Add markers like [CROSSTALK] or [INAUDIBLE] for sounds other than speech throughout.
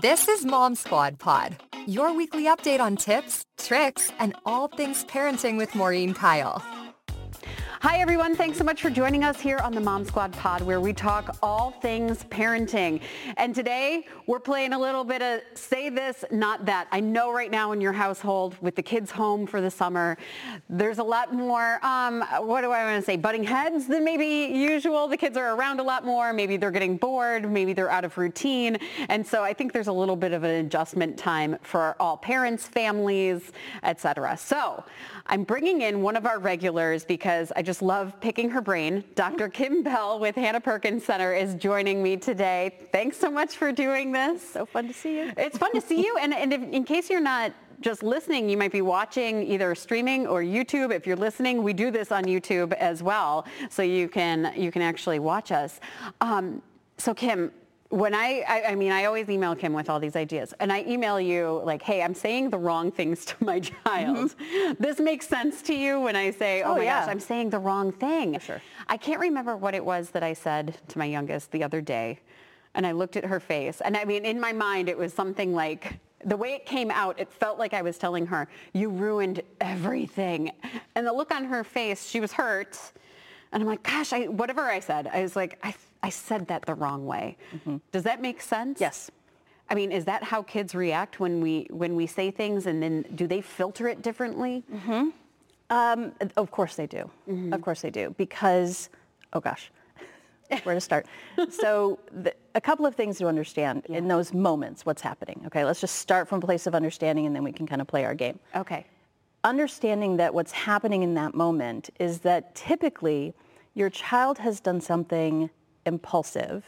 This is Mom Squad Pod, your weekly update on tips, tricks, and all things parenting with Maureen Kyle. Hi, everyone. Thanks so much for joining us here on the Mom Squad Pod, where we talk all things parenting. And today, we're playing a little bit of say this, not that. I know right now in your household, with the kids home for the summer, there's a lot more, um, what do I want to say, butting heads than maybe usual. The kids are around a lot more. Maybe they're getting bored. Maybe they're out of routine. And so I think there's a little bit of an adjustment time for all parents, families, etc. So I'm bringing in one of our regulars because I just just love picking her brain. Dr. [LAUGHS] Kim Bell with Hanna Perkins Center is joining me today. Thanks so much for doing this. So fun to see you. It's fun to see you. And, and if, in case you're not just listening, you might be watching either streaming or YouTube. If you're listening, we do this on YouTube as well, so you can you can actually watch us. Um, so Kim, when I, I, I, mean, I always email Kim with all these ideas. And I email you like, hey, I'm saying the wrong things to my [LAUGHS] child. Mm-hmm. This makes sense to you when I say, oh, oh my yeah. gosh, I'm saying the wrong thing. sure. I can't remember what it was that I said to my youngest the other day. And I looked at her face. And I mean, in my mind, it was something like, the way it came out, it felt like I was telling her, you ruined everything. And the look on her face, she was hurt. And I'm like, gosh, I, whatever I said, I was like, I I said that the wrong way. Mm-hmm. Does that make sense? Yes. I mean, is that how kids react when we when we say things, and then do they filter it differently? Mm-hmm. Um, of course they do. Mm-hmm. Of course they do because, oh gosh, [LAUGHS] where to start? so the, a couple of things to understand yeah. in those moments, what's happening. Okay, let's just start from a place of understanding, and then we can kind of play our game. Okay. Understanding that what's happening in that moment is that typically your child has done something impulsive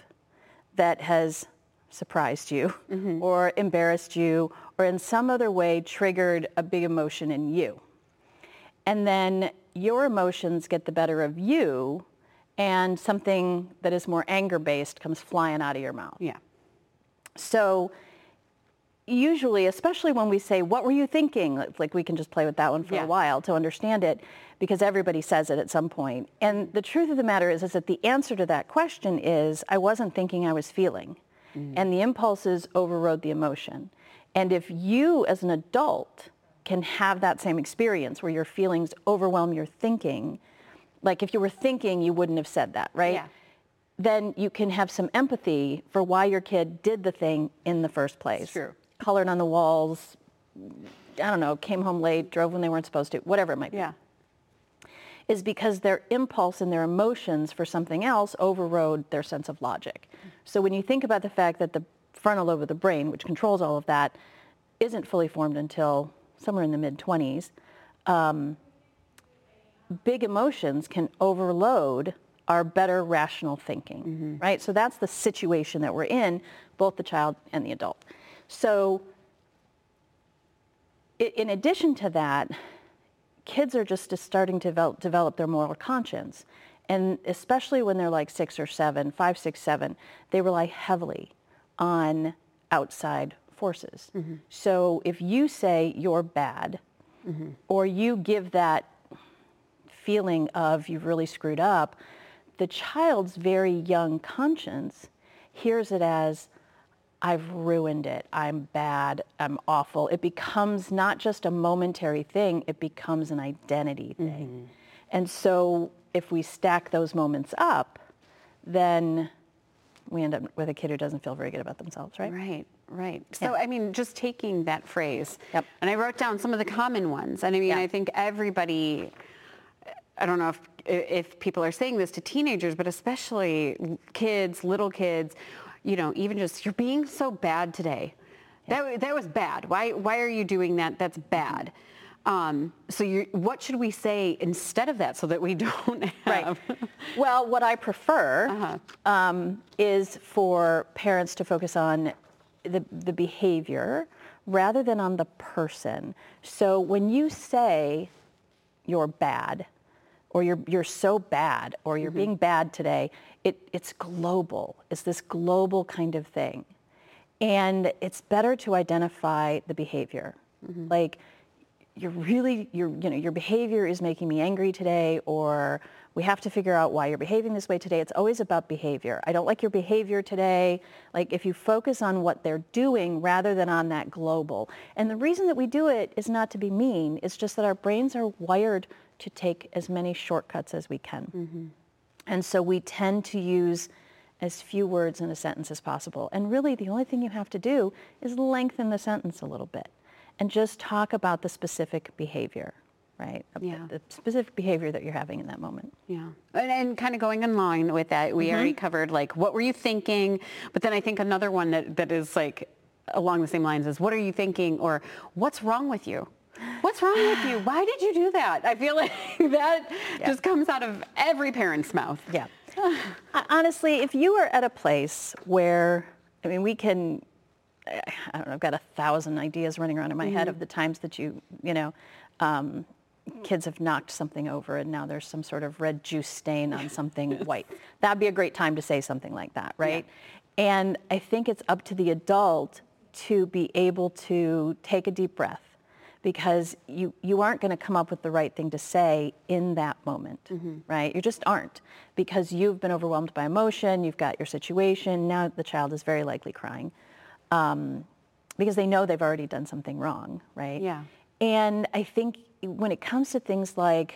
that has surprised you mm-hmm. or embarrassed you or in some other way triggered a big emotion in you. And then your emotions get the better of you and something that is more anger-based comes flying out of your mouth. Yeah. So usually, especially when we say, what were you thinking? Like we can just play with that one for yeah. a while to understand it because everybody says it at some point. And the truth of the matter is, is that the answer to that question is, I wasn't thinking I was feeling. Mm. And the impulses overrode the emotion. And if you as an adult can have that same experience where your feelings overwhelm your thinking, like if you were thinking, you wouldn't have said that, right? Yeah. Then you can have some empathy for why your kid did the thing in the first place. It's true. Colored on the walls, I don't know, came home late, drove when they weren't supposed to, whatever it might be. Yeah is because their impulse and their emotions for something else overrode their sense of logic. So when you think about the fact that the frontal lobe of the brain, which controls all of that, isn't fully formed until somewhere in the mid-20s, um, big emotions can overload our better rational thinking, mm-hmm. right? So that's the situation that we're in, both the child and the adult. So in addition to that, kids are just starting to develop, develop their moral conscience. And especially when they're like six or seven, five, six, seven, they rely heavily on outside forces. Mm-hmm. So if you say you're bad, mm-hmm. or you give that feeling of you've really screwed up, the child's very young conscience hears it as I've ruined it. I'm bad. I'm awful. It becomes not just a momentary thing. It becomes an identity thing. Mm-hmm. And so if we stack those moments up, then we end up with a kid who doesn't feel very good about themselves, right? Right, right. So, yeah. I mean, just taking that phrase, yep. and I wrote down some of the common ones. And I mean, yeah. I think everybody, I don't know if, if people are saying this to teenagers, but especially kids, little kids, you know, even just, you're being so bad today. Yeah. That, that was bad. Why, why are you doing that? That's bad. Um, so you, what should we say instead of that so that we [LAUGHS] don't have? Right. [LAUGHS] well, what I prefer uh-huh. um, is for parents to focus on the, the behavior rather than on the person. So when you say you're bad, or you're, you're so bad, or you're mm-hmm. being bad today, it, it's global. It's this global kind of thing. And it's better to identify the behavior. Mm-hmm. Like, you're really, you're, you know, your behavior is making me angry today, or We have to figure out why you're behaving this way today. It's always about behavior. I don't like your behavior today. Like if you focus on what they're doing rather than on that global. And the reason that we do it is not to be mean. It's just that our brains are wired to take as many shortcuts as we can. Mm-hmm. And so we tend to use as few words in a sentence as possible. And really the only thing you have to do is lengthen the sentence a little bit and just talk about the specific behavior right? Yeah. The specific behavior that you're having in that moment. Yeah. And, and kind of going in line with that, we mm-hmm. already covered like, what were you thinking? But then I think another one that, that is like along the same lines is, what are you thinking? Or what's wrong with you? What's wrong with you? Why did you do that? I feel [LAUGHS] like that yeah. just comes out of every parent's mouth. Yeah. Honestly, if you are at a place where, I mean, we can, I don't know, I've got a thousand ideas running around in my mm-hmm. head of the times that you, you know, um, kids have knocked something over and now there's some sort of red juice stain on something [LAUGHS] white. That'd be a great time to say something like that, right? Yeah. And I think it's up to the adult to be able to take a deep breath because you, you aren't going to come up with the right thing to say in that moment, mm-hmm. right? You just aren't because you've been overwhelmed by emotion, you've got your situation, now the child is very likely crying um, because they know they've already done something wrong, right? Yeah. And I think when it comes to things like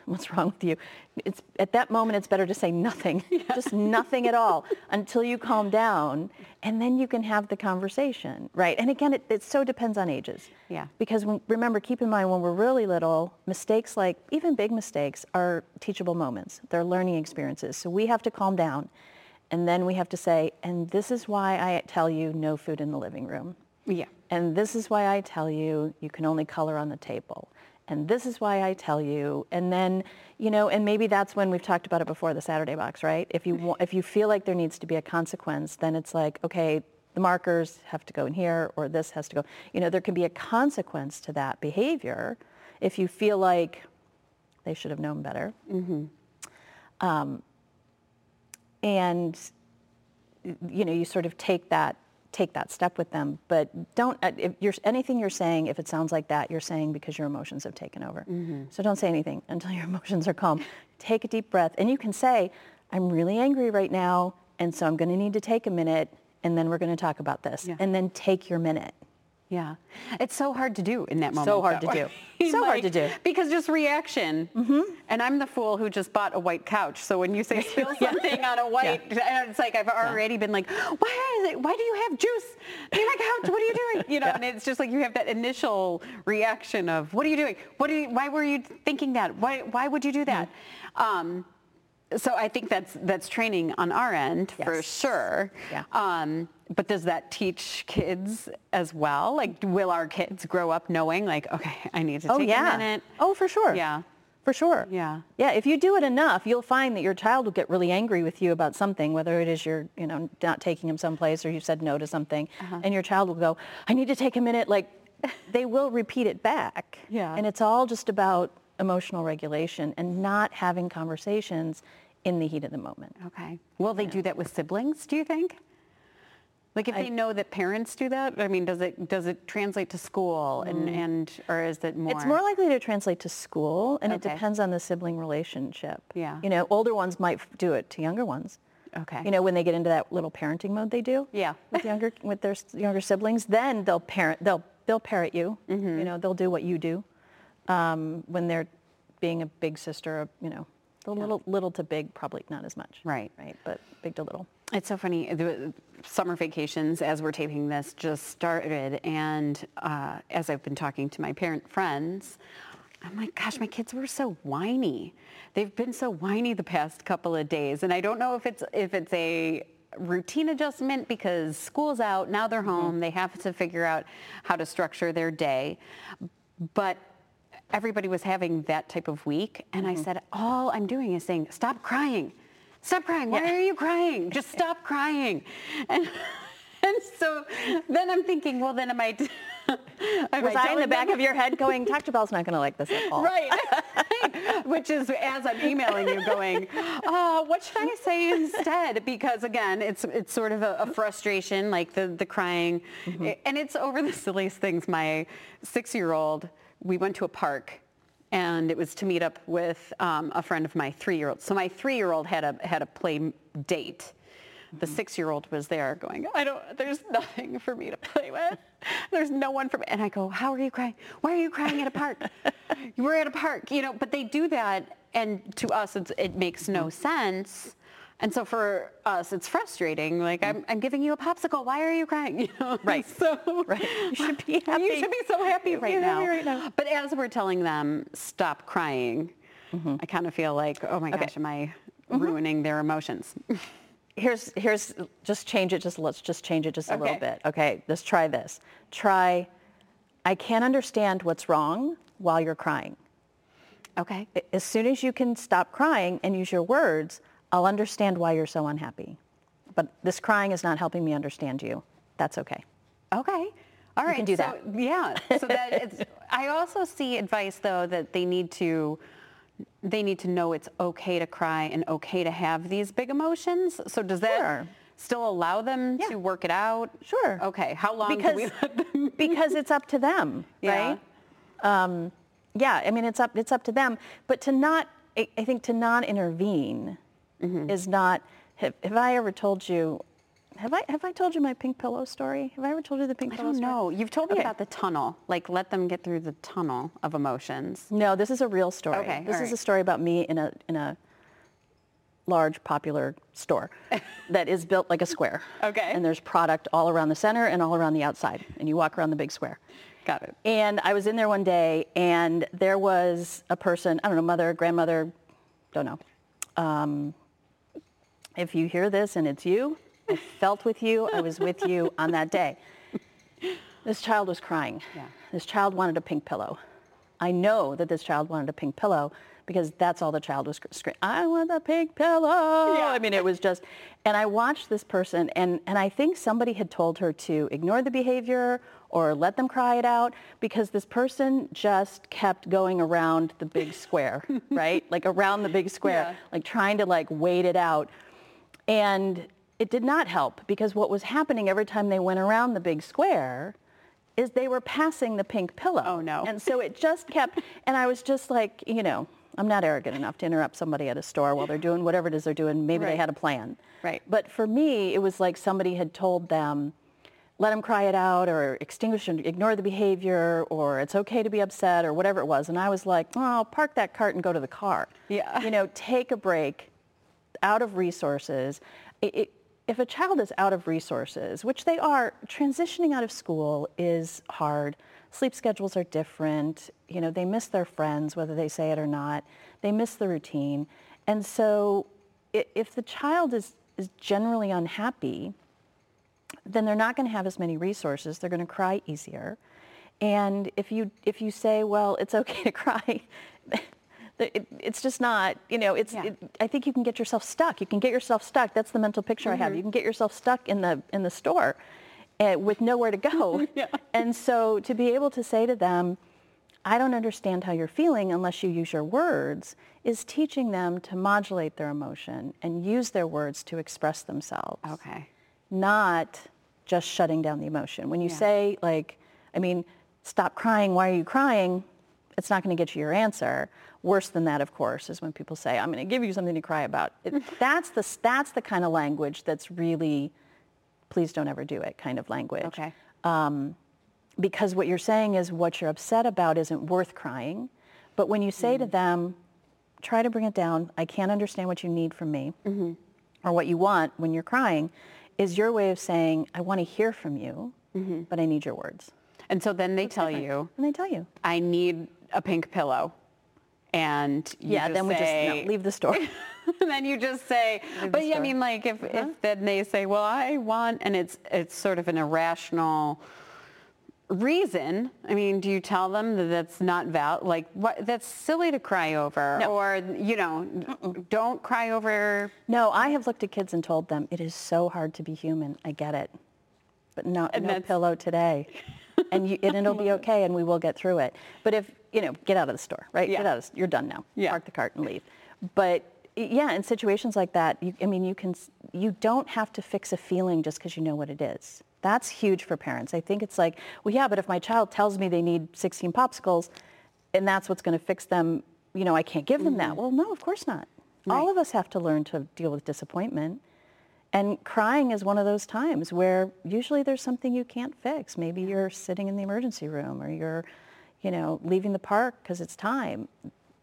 [LAUGHS] what's wrong with you? It's at that moment it's better to say nothing, [LAUGHS] yeah. just nothing at all until you calm down and then you can have the conversation, right? And again, it, it so depends on ages. Yeah. Because when, remember, keep in mind when we're really little, mistakes like even big mistakes are teachable moments. They're learning experiences. So we have to calm down and then we have to say, and this is why I tell you no food in the living room. Yeah. And this is why I tell you you can only color on the table and this is why I tell you. And then, you know, and maybe that's when we've talked about it before, the Saturday box, right? If you, if you feel like there needs to be a consequence, then it's like, okay, the markers have to go in here or this has to go. You know, there can be a consequence to that behavior if you feel like they should have known better. Mm-hmm. Um, and, you know, you sort of take that take that step with them. But don't, uh, if you're, anything you're saying, if it sounds like that, you're saying because your emotions have taken over. Mm-hmm. So don't say anything [LAUGHS] until your emotions are calm. take a deep breath. And you can say, I'm really angry right now, and so I'm going to need to take a minute, and then we're going to talk about this. Yeah. And then take your minute. Yeah. It's so hard to do in that moment. [LAUGHS] So hard though. to do. so like, hard to do. Because just reaction. Mm-hmm. And I'm the fool who just bought a white couch. So when you say [LAUGHS] spill something on a white, yeah. it's like I've already yeah. been like, why is it, why do you have juice in my couch? What are you doing? You know, and it's just like you have that initial reaction of, what are you doing? What are you, why were you thinking that? Why, why would you do that? Mm-hmm. Um, so I think that's that's training on our end yes. for sure. Yeah. Um, but does that teach kids as well? Like, will our kids grow up knowing, like, okay, I need to oh, take yeah. a minute? Oh, for sure. Yeah. For sure. Yeah. Yeah. If you do it enough, you'll find that your child will get really angry with you about something, whether it is you're, you know, not taking them someplace or you said no to something, uh-huh. and your child will go, I need to take a minute. Like, [LAUGHS] they will repeat it back. Yeah. And it's all just about emotional regulation and not having conversations in the heat of the moment. Okay. Will they yeah. do that with siblings, do you think? Like if I, they know that parents do that, I mean, does it does it translate to school and, mm. and or is it more? It's more likely to translate to school, and okay. it depends on the sibling relationship. Yeah. You know, older ones might do it to younger ones. Okay. You know, when they get into that little parenting mode, they do. Yeah. With younger [LAUGHS] with their younger siblings, then they'll parent they'll they'll parrot you. Mm-hmm. You know, they'll do what you do. Um, when they're being a big sister, you know, the yeah. little little to big, probably not as much. Right. Right. But big to little. It's so funny. The summer vacations, as we're taping this, just started, and uh, as I've been talking to my parent friends, I'm like, gosh, my kids were so whiny. They've been so whiny the past couple of days, and I don't know if it's if it's a routine adjustment because school's out now they're home. Mm-hmm. They have to figure out how to structure their day, but everybody was having that type of week, and mm-hmm. I said, all I'm doing is saying, stop crying stop crying. Why yeah. are you crying? Just stop crying. And, [LAUGHS] and so then I'm thinking, well, then am I... [LAUGHS] am Was I, I in the back them? of your head going, Dr. Bell's not going to like this at all? Right. [LAUGHS] Which is as I'm emailing you going, uh, what should I say instead? Because again, it's it's sort of a, a frustration, like the, the crying. Mm-hmm. And it's over the silliest things. My six-year-old, we went to a park and it was to meet up with um, a friend of my three-year-old. So my three-year-old had a had a play date. The six-year-old was there going, I don't, there's nothing for me to play with. There's no one for me. And I go, how are you crying? Why are you crying at a park? [LAUGHS] We're at a park, you know, but they do that. And to us, it's, it makes no sense. And so for us, it's frustrating. Like, I'm, I'm giving you a popsicle. Why are you crying? [LAUGHS] You know? Right. So Right. [LAUGHS] You should be happy. You should be so happy right, now. happy right now. But as we're telling them, stop crying, mm-hmm. I kind of feel like, oh my Okay. gosh, am I mm-hmm. ruining their emotions? [LAUGHS] here's here's just change it just let's just change it just a little Okay. bit okay let's try this try i can't understand what's wrong while you're crying okay. As soon as you can stop crying and use your words i'll understand why you're so unhappy but this crying is not helping me understand you that's okay Okay. All right. You can do so, that. [LAUGHS] Yeah. So that it's, I also see advice though that they need to they need to know it's okay to cry and okay to have these big emotions. So does that Sure. still allow them Yeah. to work it out? Sure. Okay. How long because do we let them? because it's up to them [LAUGHS] Yeah. right um, yeah i mean it's up it's up to them but to not i, I think to not intervene Mm-hmm. is not have, have i ever told you have i have i told you my pink pillow story have i ever told you the pink I pillow don't story know. You've told me Okay. about the tunnel. Like let them get through the tunnel of emotions. no this is a real story Okay, this is a story about me in a in a large popular store [LAUGHS] that is built like a square Okay. and there's product all around the center and all around the outside and you walk around the big square Got it. And I was in there one day, and there was a person, I don't know, mother, grandmother, don't know. Um, if you hear this and it's you, I felt with you, I was with you on that day. This child was crying. Yeah. This child wanted a pink pillow. I know that this child wanted a pink pillow because that's all the child was screaming. I want a pink pillow. Yeah. I mean, it was just, and I watched this person, and, and I think somebody had told her to ignore the behavior or let them cry it out because this person just kept going around the big square, [LAUGHS] right? Like around the big square, Yeah. like trying to like wait it out. And it did not help because what was happening every time they went around the big square is they were passing the pink pillow. Oh, no. And so it just kept, [LAUGHS] and I was just like, you know, I'm not arrogant enough to interrupt somebody at a store while they're doing whatever it is they're doing. Maybe they had a plan. Right. But for me, it was like somebody had told them, let them cry it out or extinguish and ignore the behavior or it's okay to be upset or whatever it was. And I was like, oh, park that cart and go to the car. Yeah. You know, take a break, out of resources. It, it, if a child is out of resources, which they are, transitioning out of school is hard. Sleep schedules are different. You know, they miss their friends, whether they say it or not. They miss the routine. And so if the child is, is generally unhappy, then they're not going to have as many resources. They're going to cry easier. And if you if you say, well, it's okay to [LAUGHS] cry, it, it's just not. You know, it's. Yeah. It, I think you can get yourself stuck. You can get yourself stuck. That's the mental picture I have. You can get yourself stuck in the in the store, uh, with nowhere to go. [LAUGHS] Yeah. And so to be able to say to them, I don't understand how you're feeling unless you use your words, is teaching them to modulate their emotion and use their words to express themselves Okay. not just shutting down the emotion. When you Yeah. say like, I mean, stop crying, why are you crying? It's not going to get you your answer. Worse than that, of course, is when people say, I'm going to give you something to cry about. [LAUGHS] It, that's, the, that's the kind of language that's really, please don't ever do it kind of language. Okay. Um, because what you're saying is what you're upset about isn't worth crying. But when you say to mm. them, try to bring it down, I can't understand what you need from me mm-hmm. or what you want when you're crying, is your way of saying, I want to hear from you, mm-hmm. but I need your words. And so then they tell you, And they tell you. I need a pink pillow. And you yeah, just then we say, just no, leave the store. [LAUGHS] and then you just say, [LAUGHS] the but yeah, I mean, like if, Uh-huh. if then they say, well, I want, and it's it's sort of an irrational reason. I mean, do you tell them that that's not valid? Like, what? That's silly to cry over, No. or you know, don't cry over. no, I have looked at kids and told them, it is so hard to be human. I get it. But no, And no pillow today. [LAUGHS] and, you, and it'll be okay and we will get through it. But if, you know, get out of the store, right? Yeah. Get out of, you're done now. Yeah. Park the cart and leave. But yeah, in situations like that, you, I mean, you can, you don't have to fix a feeling just because you know what it is. That's huge for parents. I think it's like, well, yeah, but if my child tells me they need 16 popsicles, and that's what's going to fix them. You know, I can't give them that. Mm-hmm. Well, no, of course not. All of us have to learn to deal with disappointment. And crying is one of those times where usually there's something you can't fix. Maybe you're sitting in the emergency room or you're, you know, leaving the park because it's time.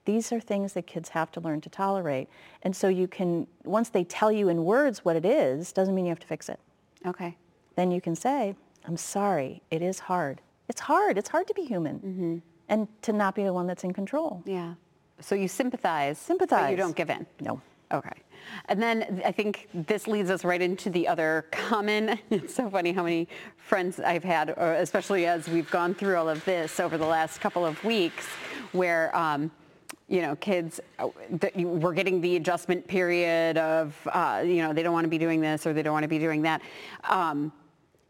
These are things that kids have to learn to tolerate. And so you can, once they tell you in words what it is, doesn't mean you have to fix it. Okay. Then you can say, I'm sorry, it is hard. It's hard. It's hard to be human mm-hmm. and to not be the one that's in control. Yeah. So you sympathize. Sympathize. But you don't give in. No. Okay. And then I think this leads us right into the other [LAUGHS] common. It's so funny how many friends I've had, especially as we've gone through all of this over the last couple of weeks, where um, you know kids uh, we're getting the adjustment period of uh, you know they don't want to be doing this or they don't want to be doing that. Um,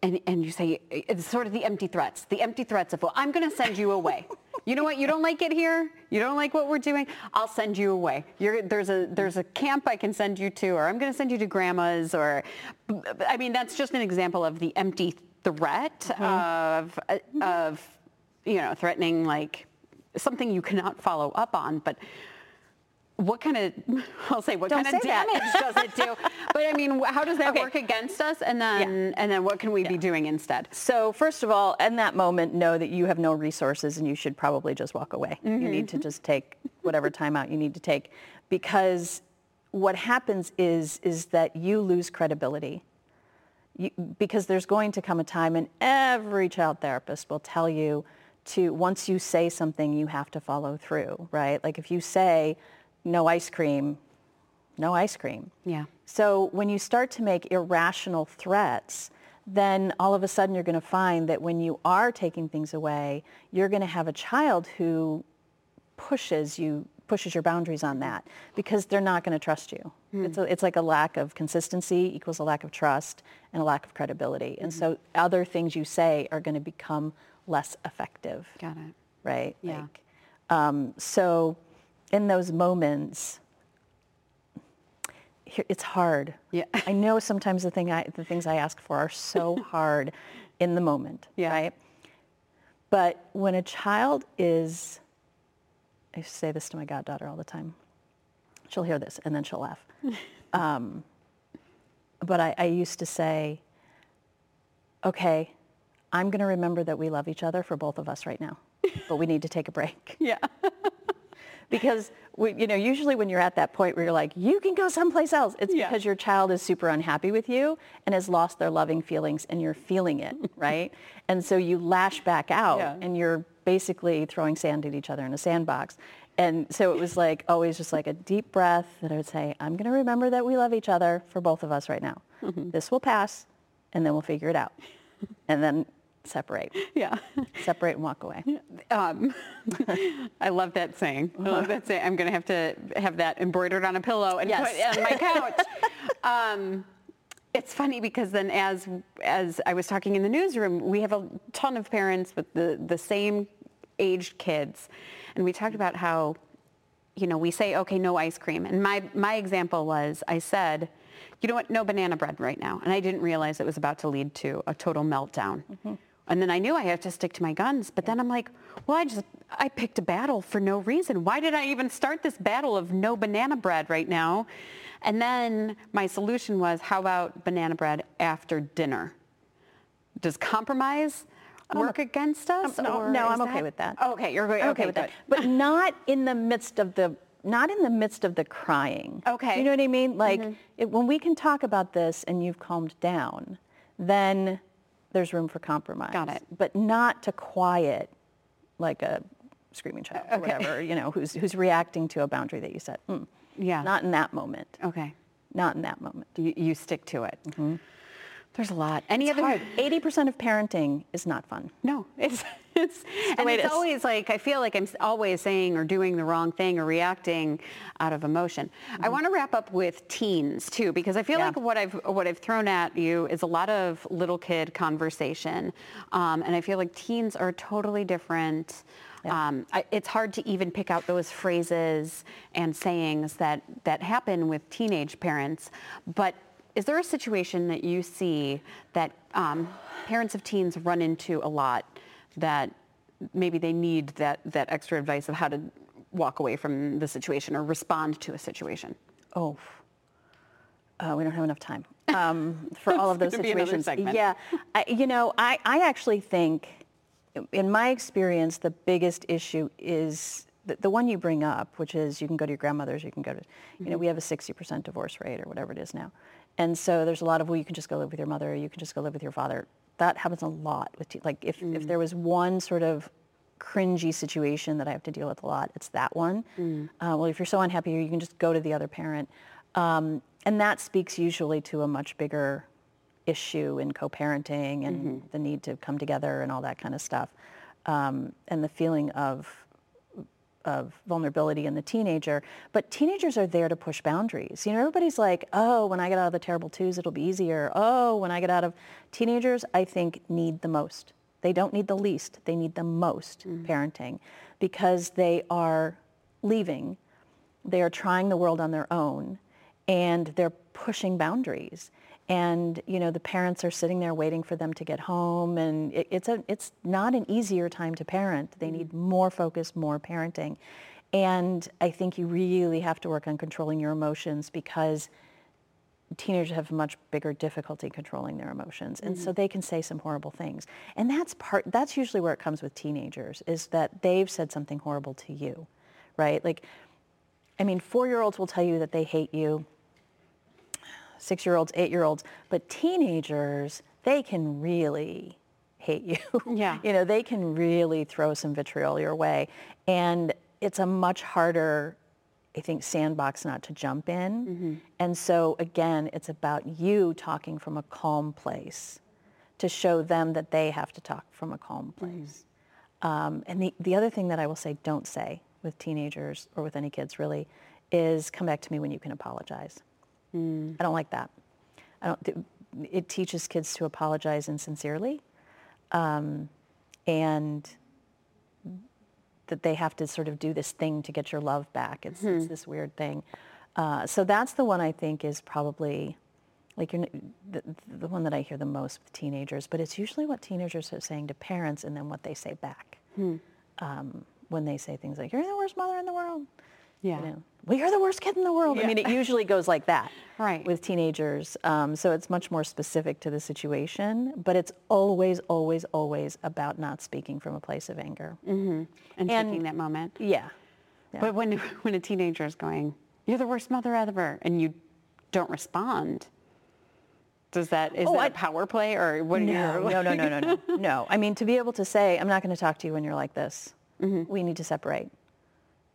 and, and you say it's sort of the empty threats, the empty threats of, well, I'm going to send you away. [LAUGHS] you know what? You don't like it here. You don't like what we're doing. I'll send you away. You're, there's a there's a camp I can send you to, or I'm going to send you to grandma's, or I mean that's just an example of the empty threat mm-hmm. of uh, mm-hmm. of you know threatening like something you cannot follow up on, but what kind of [LAUGHS] I'll say what Don't kind of say that. damage does it do? [LAUGHS] But I mean, how does that Okay. work against us? And then and then what can we be doing instead? So first of all, in that moment, know that you have no resources and you should probably just walk away. You need to mm-hmm. just take whatever [LAUGHS] time out you need to take because what happens is, is that you lose credibility. You, because there's going to come a time and every child therapist will tell you to, once you say something, you have to follow through, right? Like if you say, no ice cream, no ice cream. Yeah. So when you start to make irrational threats, then all of a sudden you're going to find that when you are taking things away, you're going to have a child who pushes you pushes your boundaries on that because they're not going to trust you. It's, a, it's like a lack of consistency equals a lack of trust and a lack of credibility. And so other things you say are going to become less effective Got it. right? Yeah. Like, um, so in those moments, it's hard. Yeah. [LAUGHS] I know sometimes the thing I, the things I ask for are so [LAUGHS] hard in the moment, Yeah. right? But when a child is, I say this to my goddaughter all the time. She'll hear this and then she'll laugh. [LAUGHS] um, but I, I used to say, okay, I'm going to remember that we love each other for both of us right now, but we need to take a break. Yeah. Because, we, you know, usually when you're at that point where you're like, you can go someplace else, it's Yeah. because your child is super unhappy with you and has lost their loving feelings and you're feeling it, [LAUGHS] right? And so you lash back out Yeah. and you're basically throwing sand at each other in a sandbox. And so it was like always just like a deep breath that I would say, I'm going to remember that we love each other for both of us right now. Mm-hmm. This will pass and then we'll figure it out. And then separate, [LAUGHS] Yeah. separate and walk away. [LAUGHS] Um, [LAUGHS] I love that saying. I love that saying. I'm going to have to have that embroidered on a pillow and Yes. put it on my couch. um, it's funny because then as as I was talking in the newsroom, we have a ton of parents with the, the same aged kids. And we talked about how, you know, we say, okay, no ice cream. And my, my example was I said, you know what, no banana bread right now. And I didn't realize it was about to lead to a total meltdown. And then I knew I had to stick to my guns. But then I'm like, well, I just, I picked a battle for no reason. Why did I even start this battle of no banana bread right now? And then my solution was, how about banana bread after dinner? Does compromise work against us? Um, no, or no, I'm okay with that. Okay, you're okay, okay with that. But not in the midst of the not in the midst of the crying. Okay. Mm-hmm. Do you know what I mean? Like it, when we can talk about this and you've calmed down, then there's room for compromise. Got it. But not to quiet like a screaming child or whatever, you know, who's who's reacting to a boundary that you set. Mm. Yeah. Not in that moment. Okay. Not in that moment. You, you stick to it. There's a lot. Any It's other? hard. 80% of parenting is not fun. No, it's [LAUGHS] it's and it's is. always like I feel like I'm always saying or doing the wrong thing or reacting out of emotion. I want to wrap up with teens too because I feel Mm-hmm. Yeah. like what I've what I've thrown at you is a lot of little kid conversation, um, and I feel like teens are totally different. Um, I, it's hard to even pick out those phrases and sayings that that happen with teenage parents, but. Is there a situation that you see that um, parents of teens run into a lot that maybe they need that, that extra advice of how to walk away from the situation or respond to a situation? Oh, uh, we don't have enough time um, [LAUGHS] for all of those situations. Yeah, I, you know, I, I actually think, in my experience, the biggest issue is the, the, one you bring up, which is you can go to your grandmother's, you can go to, you know, mm-hmm. we have a 60% divorce rate or whatever it is now. And so there's a lot of, well, you can just go live with your mother, you can just go live with your father. That happens a lot with, like, if, mm. if there was one sort of cringy situation that I have to deal with a lot, it's that one. Mm. Uh, well, if you're so unhappy, you can just go to the other parent. Um, and that speaks usually to a much bigger issue in co-parenting and mm-hmm. the need to come together and all that kind of stuff. Um, and the feeling of of vulnerability in the teenager. But teenagers are there to push boundaries. You know, everybody's like, oh, when I get out of the terrible twos, it'll be easier. Oh, when I get out of teenagers, I think need the most. They don't need the least. They need the most mm. parenting because they are leaving. They are trying the world on their own and they're pushing boundaries and you know the parents are sitting there waiting for them to get home and it, it's a it's not an easier time to parent. They need more focus more parenting. And i think you really have to work on controlling your emotions because teenagers have much bigger difficulty controlling their emotions and mm-hmm. so they can say some horrible things. And that's part that's usually where it comes with teenagers is that they've said something horrible to you right? Like i mean four year olds will tell you that they hate you six-year-olds, eight-year-olds, but teenagers, they can really hate you. Yeah. [LAUGHS] you know, they can really throw some vitriol your way. And it's a much harder, I think, sandbox not to jump in. Mm-hmm. And so again, it's about you talking from a calm place to show them that they have to talk from a calm mm-hmm. place. Mm-hmm. Um, and the, the other thing that I will say, don't say with teenagers or with any kids really, is come back to me when you can apologize. Mm. I don't like that. I don't. It teaches kids to apologize insincerely, um, and that they have to sort of do this thing to get your love back. It's, mm-hmm. it's this weird thing. Uh, so that's the one I think is probably like you're, the, the one that I hear the most with teenagers. But it's usually what teenagers are saying to parents, and then what they say back hmm. um, when they say things like "You're the worst mother in the world." Yeah. You know, well, you're the worst kid in the world. Yeah. I mean, it usually goes like that [LAUGHS] right. with teenagers. Um, so it's much more specific to the situation, but it's always, always, always about not speaking from a place of anger. Mm-hmm. And, and, taking that moment. Yeah. yeah. But when, [LAUGHS] when a teenager is going, you're the worst mother ever, and you don't respond, does that, is oh, that I, a power play or what no, no, no, no, no, no, [LAUGHS] no. I mean, to be able to say, I'm not going to talk to you when you're like this. Mm-hmm. We need to separate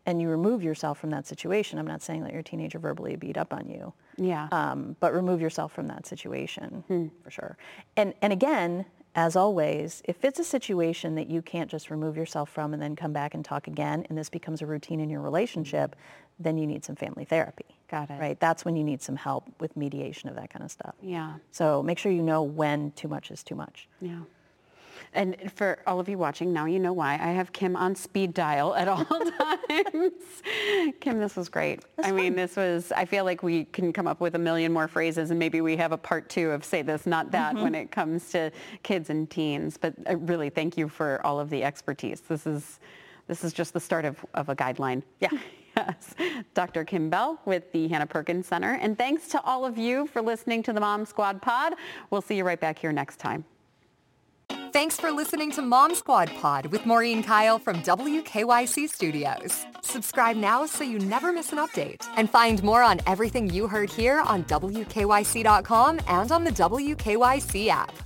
and you remove yourself from that situation. I'm not saying that your teenager verbally beat up on you. Yeah. Um, but remove yourself from that situation hmm. for sure. And and again, as always, if it's a situation that you can't just remove yourself from and then come back and talk again, and this becomes a routine in your relationship, then you need some family therapy. Got it. Right. That's when you need some help with mediation of that kind of stuff. Yeah. So make sure you know when too much is too much. Yeah. And for all of you watching, now you know why. I have Kim on speed dial at all [LAUGHS] times. Kim, this was great. That's I fun. mean, this was, I feel like we can come up with a million more phrases and maybe we have a part two of say this, not that mm-hmm. when it comes to kids and teens. But I really thank you for all of the expertise. This is, this is just the start of, of a guideline. [LAUGHS] Yeah. Yes. Dr. Kim Bell with the Hanna Perkins Center. And thanks to all of you for listening to the Mom Squad Pod. We'll see you right back here next time. Thanks for listening to Mom Squad Pod with Maureen Kyle from WKYC Studios. Subscribe now so you never miss an update. And find more on everything you heard here on WKYC.com and on the WKYC app.